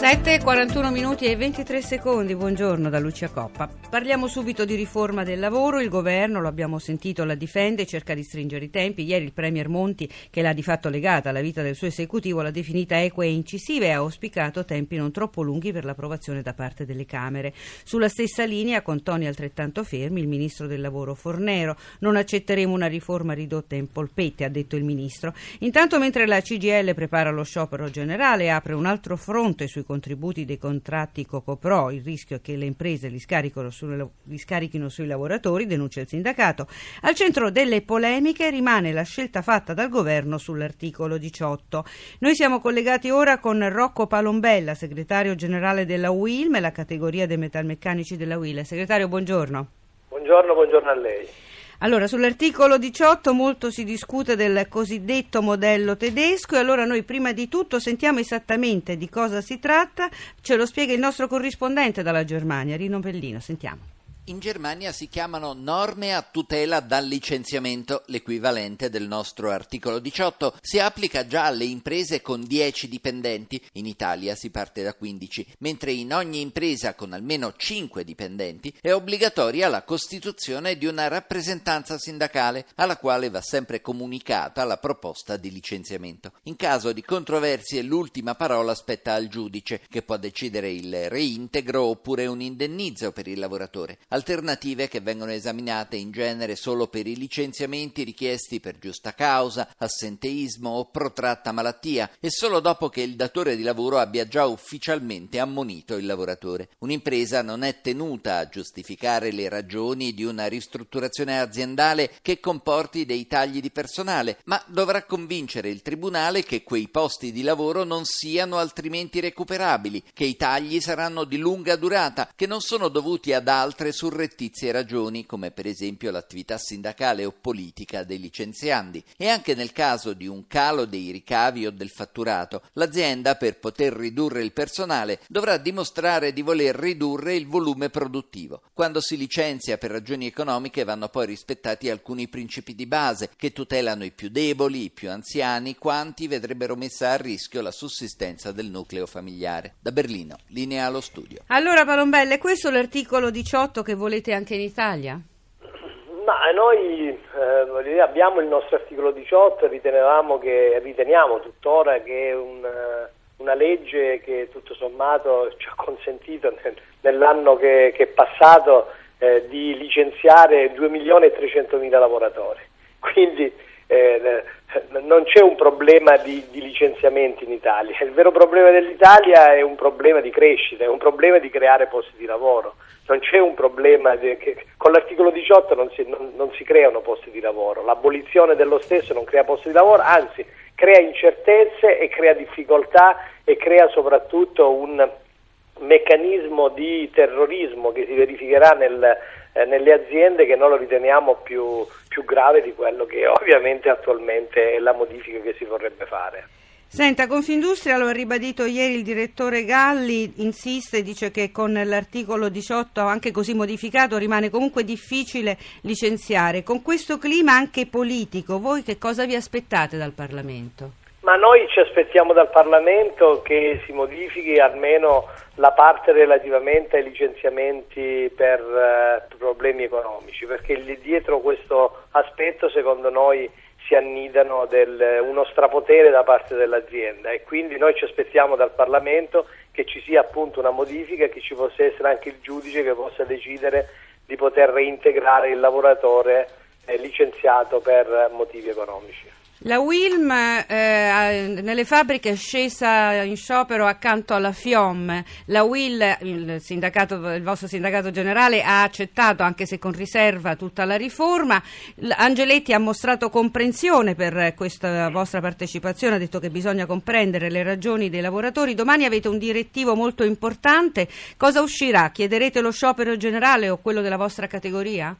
7.41 minuti e 23 secondi, buongiorno da Lucia Coppa. Parliamo subito di riforma del lavoro, il governo, lo abbiamo sentito, la difende, cerca di stringere i tempi. Ieri il Premier Monti, che l'ha di fatto legata alla vita del suo esecutivo, l'ha definita equa e incisiva e ha auspicato tempi non troppo lunghi per l'approvazione da parte delle Camere. Sulla stessa linea, con toni altrettanto fermi, il Ministro del Lavoro Fornero. Non accetteremo una riforma ridotta in polpette, ha detto il Ministro. Intanto, mentre la CGL prepara lo sciopero generale, apre un altro fronte sui contributi dei contratti Cocopro, il rischio è che le imprese li, sulle, li scarichino sui lavoratori, denuncia il sindacato. Al centro delle polemiche rimane la scelta fatta dal governo sull'articolo 18. Noi siamo collegati ora con Rocco Palombella, segretario generale della UILM, la categoria dei metalmeccanici della UIL. Segretario, buongiorno. Buongiorno, buongiorno a lei. Allora, sull'articolo 18 molto si discute del cosiddetto modello tedesco e allora noi prima di tutto sentiamo esattamente di cosa si tratta, ce lo spiega il nostro corrispondente dalla Germania, Rino Pellino, sentiamo. In Germania si chiamano norme a tutela dal licenziamento, l'equivalente del nostro articolo 18. Si applica già alle imprese con 10 dipendenti, in Italia si parte da 15, mentre in ogni impresa con almeno 5 dipendenti è obbligatoria la costituzione di una rappresentanza sindacale, alla quale va sempre comunicata la proposta di licenziamento. In caso di controversie l'ultima parola spetta al giudice, che può decidere il reintegro oppure un indennizzo per il lavoratore alternative che vengono esaminate in genere solo per i licenziamenti richiesti per giusta causa, assenteismo o protratta malattia e solo dopo che il datore di lavoro abbia già ufficialmente ammonito il lavoratore. Un'impresa non è tenuta a giustificare le ragioni di una ristrutturazione aziendale che comporti dei tagli di personale, ma dovrà convincere il tribunale che quei posti di lavoro non siano altrimenti recuperabili, che i tagli saranno di lunga durata, che non sono dovuti ad altre surrettizie ragioni come per esempio l'attività sindacale o politica dei licenziandi e anche nel caso di un calo dei ricavi o del fatturato, l'azienda per poter ridurre il personale dovrà dimostrare di voler ridurre il volume produttivo. Quando si licenzia per ragioni economiche vanno poi rispettati alcuni principi di base che tutelano i più deboli, i più anziani, quanti vedrebbero messa a rischio la sussistenza del nucleo familiare. Da Berlino, linea allo studio. Allora Palombelle, questo è l'articolo 18 che che volete anche in Italia? Ma noi eh, abbiamo il nostro articolo 18 e ritenevamo che, riteniamo tuttora che un, una legge che tutto sommato ci ha consentito nel, nell'anno che, che è passato eh, di licenziare 2 milioni e 300 mila lavoratori. Quindi eh, non c'è un problema di, di, licenziamenti in Italia, il vero problema dell'Italia è un problema di crescita, è un problema di creare posti di lavoro, non c'è un problema di, che, con l'articolo 18 non si, non, non si creano posti di lavoro, l'abolizione dello stesso non crea posti di lavoro, anzi crea incertezze e crea difficoltà e crea soprattutto un meccanismo di terrorismo che si verificherà nel, eh, nelle aziende che noi lo riteniamo più, più grave di quello che ovviamente attualmente è la modifica che si vorrebbe fare. Senta, Confindustria lo ha ribadito ieri il direttore Galli, insiste, dice che con l'articolo 18 anche così modificato rimane comunque difficile licenziare. Con questo clima anche politico, voi che cosa vi aspettate dal Parlamento? Ma noi ci aspettiamo dal Parlamento che si modifichi almeno la parte relativamente ai licenziamenti per uh, problemi economici, perché dietro questo aspetto secondo noi si annidano del, uno strapotere da parte dell'azienda e quindi noi ci aspettiamo dal Parlamento che ci sia appunto una modifica e che ci possa essere anche il giudice che possa decidere di poter reintegrare il lavoratore eh, licenziato per motivi economici. La Wilm eh, nelle fabbriche è scesa in sciopero accanto alla FIOM. La WIL, il, il, vostro sindacato generale, ha accettato, anche se con riserva, tutta la riforma. Angeletti ha mostrato comprensione per questa vostra partecipazione, ha detto che bisogna comprendere le ragioni dei lavoratori. Domani avete un direttivo molto importante. Cosa uscirà? Chiederete lo sciopero generale o quello della vostra categoria?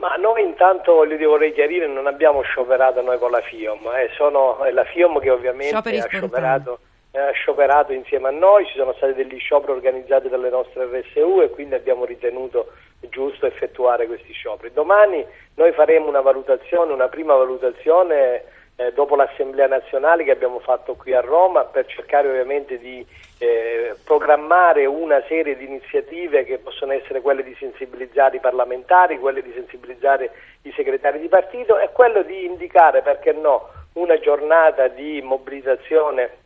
Ma noi intanto voglio, vorrei chiarire, non abbiamo scioperato noi con la FIOM, eh, sono, è la FIOM che ovviamente ha scioperato, ha scioperato, insieme a noi, ci sono stati degli scioperi organizzati dalle nostre RSU e quindi abbiamo ritenuto giusto effettuare questi scioperi. Domani noi faremo una valutazione, una prima valutazione eh, dopo l'Assemblea nazionale che abbiamo fatto qui a Roma per cercare ovviamente di eh, programmare una serie di iniziative che possono essere quelle di sensibilizzare i parlamentari, quelle di sensibilizzare i segretari di partito e quello di indicare, perché no, una giornata di mobilitazione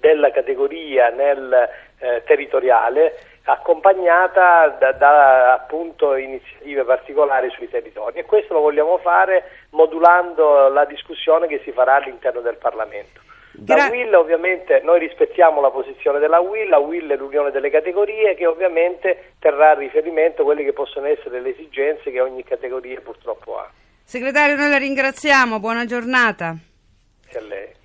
della categoria nel eh, territoriale accompagnata da, da appunto, iniziative particolari sui territori. E questo lo vogliamo fare modulando la discussione che si farà all'interno del Parlamento. Gra- Will ovviamente noi rispettiamo la posizione della Will, la Will è l'unione delle categorie che ovviamente terrà a riferimento quelle che possono essere le esigenze che ogni categoria purtroppo ha. Segretario, noi la ringraziamo, buona giornata. Grazie a lei.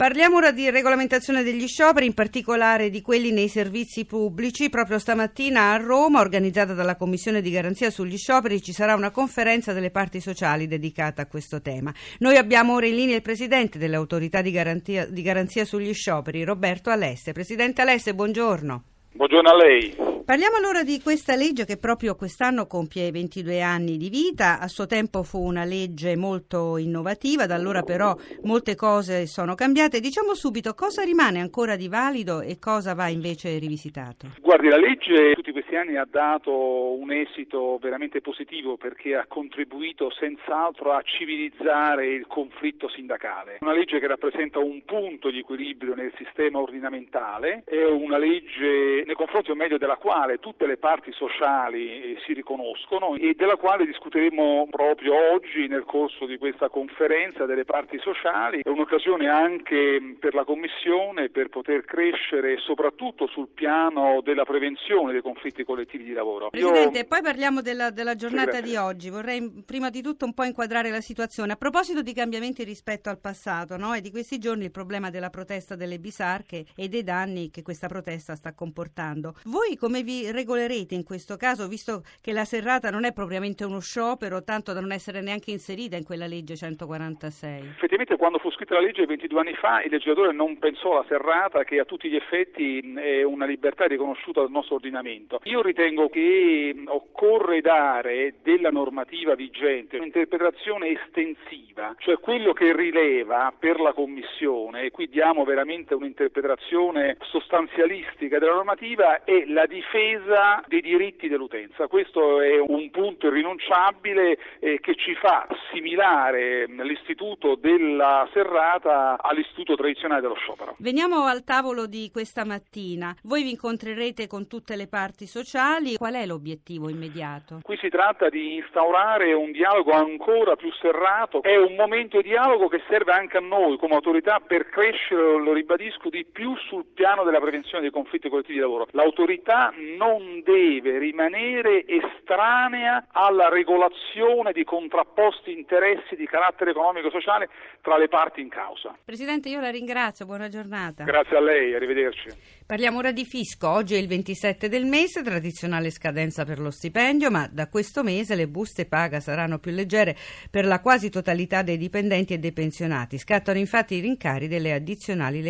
Parliamo ora di regolamentazione degli scioperi, in particolare di quelli nei servizi pubblici. Proprio stamattina a Roma, organizzata dalla Commissione di garanzia sugli scioperi, ci sarà una conferenza delle parti sociali dedicata a questo tema. Noi abbiamo ora in linea il Presidente dell'Autorità di garanzia, di garanzia sugli scioperi, Roberto Alesse. Presidente Alesse, buongiorno. Buongiorno a lei. Parliamo allora di questa legge che proprio quest'anno compie 22 anni di vita. A suo tempo fu una legge molto innovativa, da allora però molte cose sono cambiate. Diciamo subito cosa rimane ancora di valido e cosa va invece rivisitato. Guardi, la legge tutti questi anni ha dato un esito veramente positivo perché ha contribuito senz'altro a civilizzare il conflitto sindacale. Una legge che rappresenta un punto di equilibrio nel sistema ordinamentale, è una legge nei confronti o meglio della quale tutte le parti sociali eh, si riconoscono e della quale discuteremo proprio oggi nel corso di questa conferenza delle parti sociali. È un'occasione anche per la Commissione per poter crescere soprattutto sul piano della prevenzione dei conflitti collettivi di lavoro. Presidente, Io... poi parliamo della, della giornata sì, di oggi. Vorrei prima di tutto un po' inquadrare la situazione. A proposito di cambiamenti rispetto al passato, no? è di questi giorni il problema della protesta delle bisarche e dei danni che questa protesta sta comportando. Voi come vi regolerete in questo caso, visto che la serrata non è propriamente uno sciopero, tanto da non essere neanche inserita in quella legge 146? Effettivamente quando fu scritta la legge 22 anni fa il legislatore non pensò alla serrata che a tutti gli effetti è una libertà riconosciuta dal nostro ordinamento. Io ritengo che occorre dare della normativa vigente un'interpretazione estensiva, cioè quello che rileva per la Commissione, e qui diamo veramente un'interpretazione sostanzialistica della normativa, è la difesa dei diritti dell'utenza. Questo è un punto irrinunciabile eh, che ci fa assimilare l'istituto della serrata all'istituto tradizionale dello sciopero. Veniamo al tavolo di questa mattina. Voi vi incontrerete con tutte le parti sociali. Qual è l'obiettivo immediato? Qui si tratta di instaurare un dialogo ancora più serrato. È un momento di dialogo che serve anche a noi come autorità per crescere, lo ribadisco, di più sul piano della prevenzione dei conflitti collettivi di lavoro. L'autorità non deve rimanere estranea alla regolazione di contrapposti interessi di carattere economico e sociale tra le parti in causa. Presidente, io la ringrazio, buona giornata. Grazie a lei, arrivederci. Parliamo ora di fisco. Oggi è il 27 del mese, tradizionale scadenza per lo stipendio, ma da questo mese le buste paga saranno più leggere per la quasi totalità dei dipendenti e dei pensionati. Scattano infatti i rincari delle addizionali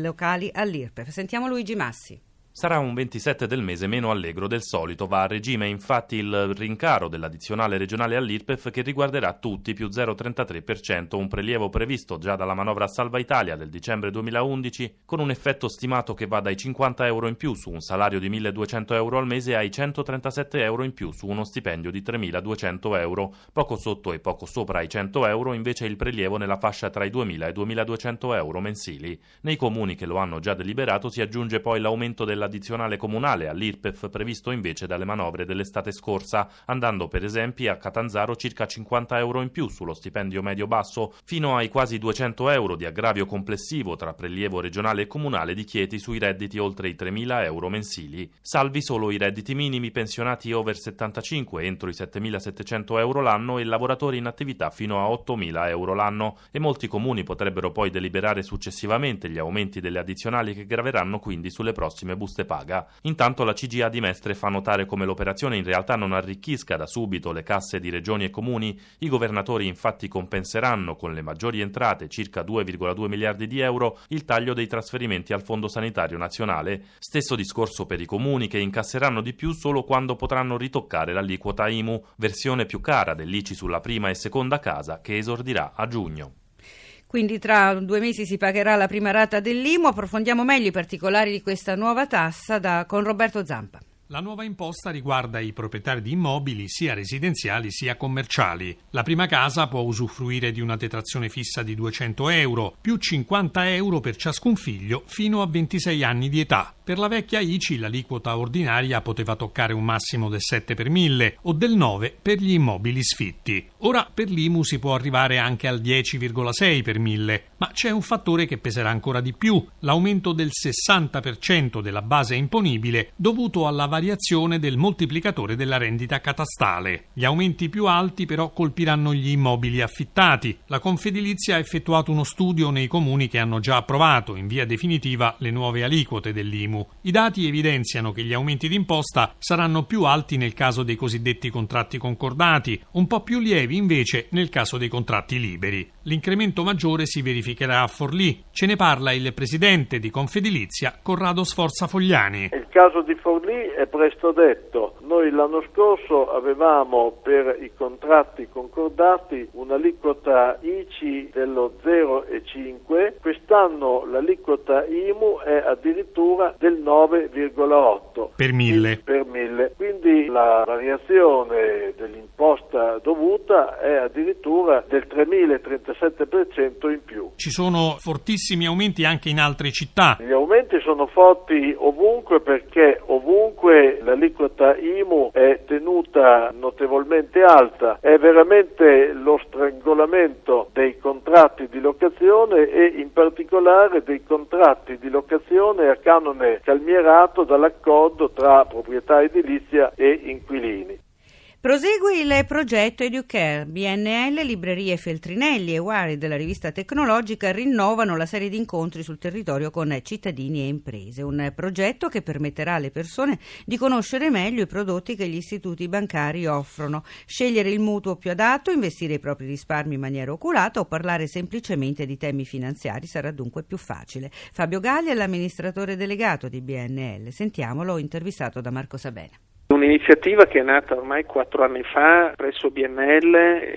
locali all'IRPEF. Sentiamo Luigi Massi. Sarà un 27 del mese meno allegro del solito. Va a regime infatti il rincaro dell'addizionale regionale all'IRPEF che riguarderà tutti più 0,33%, un prelievo previsto già dalla manovra Salva Italia del dicembre 2011, con un effetto stimato che va dai 50 euro in più su un salario di 1.200 euro al mese ai 137 euro in più su uno stipendio di 3.200 euro. Poco sotto e poco sopra i 100 euro invece il prelievo nella fascia tra i 2.000 e i 2.200 euro mensili. Nei comuni che lo hanno già deliberato si aggiunge poi l'aumento della dell'addizionale comunale all'IRPEF previsto invece dalle manovre dell'estate scorsa, andando per esempio a Catanzaro circa 50 euro in più sullo stipendio medio-basso, fino ai quasi 200 euro di aggravio complessivo tra prelievo regionale e comunale di Chieti sui redditi oltre i 3.000 euro mensili, salvi solo i redditi minimi pensionati over 75 entro i 7.700 euro l'anno e lavoratori in attività fino a 8.000 euro l'anno. E molti comuni potrebbero poi deliberare successivamente gli aumenti delle addizionali che graveranno quindi sulle prossime buste buste paga. Intanto la CGA di Mestre fa notare come l'operazione in realtà non arricchisca da subito le casse di regioni e comuni. I governatori infatti compenseranno con le maggiori entrate, circa 2,2 miliardi di euro, il taglio dei trasferimenti al Fondo Sanitario Nazionale. Stesso discorso per i comuni che incasseranno di più solo quando potranno ritoccare l'aliquota IMU, versione più cara dell'ICI sulla prima e seconda casa che esordirà a giugno. Quindi tra due mesi si pagherà la prima rata dell'IMU. Approfondiamo meglio i particolari di questa nuova tassa da, con Roberto Zampa. La nuova imposta riguarda i proprietari di immobili sia residenziali sia commerciali. La prima casa può usufruire di una detrazione fissa di 200 euro, più 50 euro per ciascun figlio fino a 26 anni di età. Per la vecchia ICI l'aliquota ordinaria poteva toccare un massimo del 7 per 1000 o del 9 per gli immobili sfitti. Ora per l'IMU si può arrivare anche al 10,6 per 1000, ma c'è un fattore che peserà ancora di più, l'aumento del 60% della base imponibile dovuto alla variazione del moltiplicatore della rendita catastale. Gli aumenti più alti però colpiranno gli immobili affittati. La Confedilizia ha effettuato uno studio nei comuni che hanno già approvato in via definitiva le nuove aliquote dell'IMU. IMU. I dati evidenziano che gli aumenti d'imposta saranno più alti nel caso dei cosiddetti contratti concordati, un po' più lievi invece nel caso dei contratti liberi. L'incremento maggiore si verificherà a Forlì. Ce ne parla il presidente di Confedilizia, Corrado Sforza Fogliani. Il caso di Forlì è presto detto. Noi l'anno scorso avevamo per i contratti concordati un'aliquota ICI dello 0,5, quest'anno l'aliquota IMU è addirittura del 9,8 per mille. per mille. Quindi la variazione dell'imposta dovuta è addirittura del 3.037% in più. Ci sono fortissimi aumenti anche in altre città. Gli aumenti sono forti ovunque perché ovunque l'aliquota IMU è tenuta notevolmente alta, è veramente lo strangolamento dei contratti di locazione e in particolare dei contratti di locazione a canone calmierato dall'accordo tra proprietà edilizia e inquilini. Prosegue il progetto EduCare. BNL, Librerie Feltrinelli e Wari della rivista tecnologica rinnovano la serie di incontri sul territorio con cittadini e imprese. Un progetto che permetterà alle persone di conoscere meglio i prodotti che gli istituti bancari offrono, scegliere il mutuo più adatto, investire i propri risparmi in maniera oculata o parlare semplicemente di temi finanziari sarà dunque più facile. Fabio Galli è l'amministratore delegato di BNL. Sentiamolo intervistato da Marco Sabena un'iniziativa che è nata ormai quattro anni fa presso BNL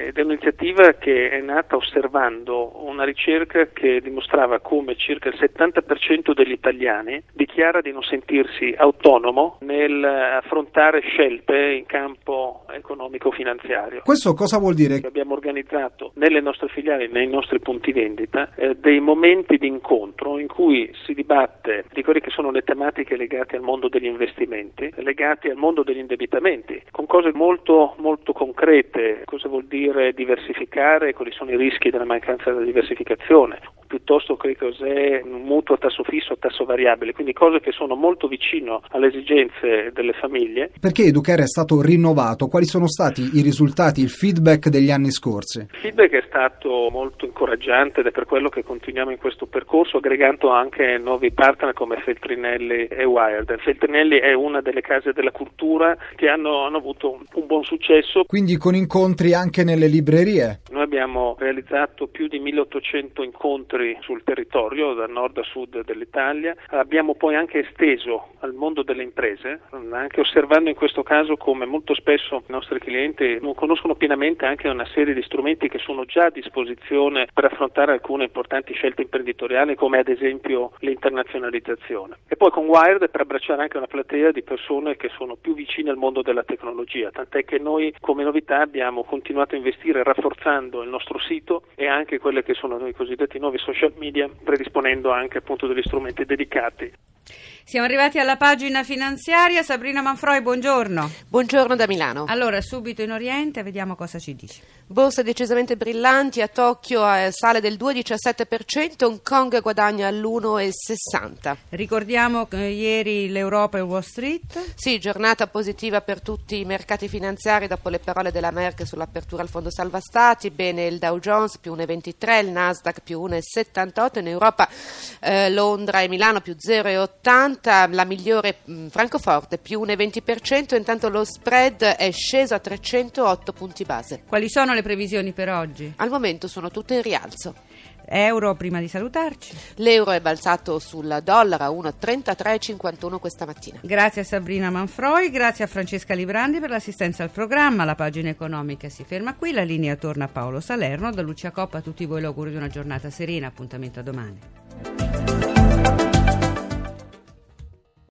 ed è un'iniziativa che è nata osservando una ricerca che dimostrava come circa il 70% degli italiani dichiara di non sentirsi autonomo nel affrontare scelte in campo economico-finanziario. Questo cosa vuol dire? Abbiamo organizzato nelle nostre filiali, nei nostri punti vendita, eh, dei momenti di incontro in cui si dibatte di quelle che sono le tematiche legate al mondo degli investimenti, legate al mondo degli degli indebitamenti, con cose molto, molto concrete, cosa vuol dire diversificare, quali sono i rischi della mancanza della diversificazione, piuttosto che cos'è un mutuo a tasso fisso o tasso variabile, quindi cose che sono molto vicino alle esigenze delle famiglie. Perché Educare è stato rinnovato? Quali sono stati i risultati, il feedback degli anni scorsi? Il feedback è stato molto incoraggiante ed è per quello che continuiamo in questo percorso aggregando anche nuovi partner come Feltrinelli e Wired. Feltrinelli è una delle case della cultura che hanno, hanno avuto un buon successo. Quindi con incontri anche nelle librerie? Noi abbiamo realizzato più di 1800 incontri sul territorio, da nord a sud dell'Italia. Abbiamo poi anche esteso al mondo delle imprese, anche osservando in questo caso come molto spesso i nostri clienti non conoscono pienamente anche una serie di strumenti che sono già a disposizione per affrontare alcune importanti scelte imprenditoriali, come ad esempio l'internazionalizzazione. E poi con Wired per abbracciare anche una platea di persone che sono più vicine al mondo della tecnologia, tant'è che noi come novità abbiamo continuato a investire rafforzando il nostro sito e anche quelle che sono i cosiddetti nuovi social media, predisponendo anche appunto degli strumenti dedicati. Siamo arrivati alla pagina finanziaria. Sabrina Manfroi, buongiorno. Buongiorno da Milano. Allora, subito in Oriente, vediamo cosa ci dice. Borse decisamente brillanti, a Tokyo eh, sale del 2,17%, Hong Kong guadagna l'1,60%. Ricordiamo che ieri l'Europa e Wall Street. Sì, giornata positiva per tutti i mercati finanziari dopo le parole della Merkel sull'apertura al Fondo Salva Stati. Bene, il Dow Jones più 1,23, il Nasdaq più 1,78, in Europa eh, Londra e Milano più 0,80, la migliore mh, mm, Francoforte più 1,20%, intanto lo spread è sceso a 308 punti base. Quali sono le previsioni per oggi? Al momento sono tutte in rialzo. Euro prima di salutarci. L'euro è balzato sul dollaro a 1,3351 questa mattina. Grazie a Sabrina Manfroi, grazie a Francesca Librandi per l'assistenza al programma. La pagina economica si ferma qui, la linea torna a Paolo Salerno. Da Lucia Coppa a tutti voi l'augurio di una giornata serena. Appuntamento a domani.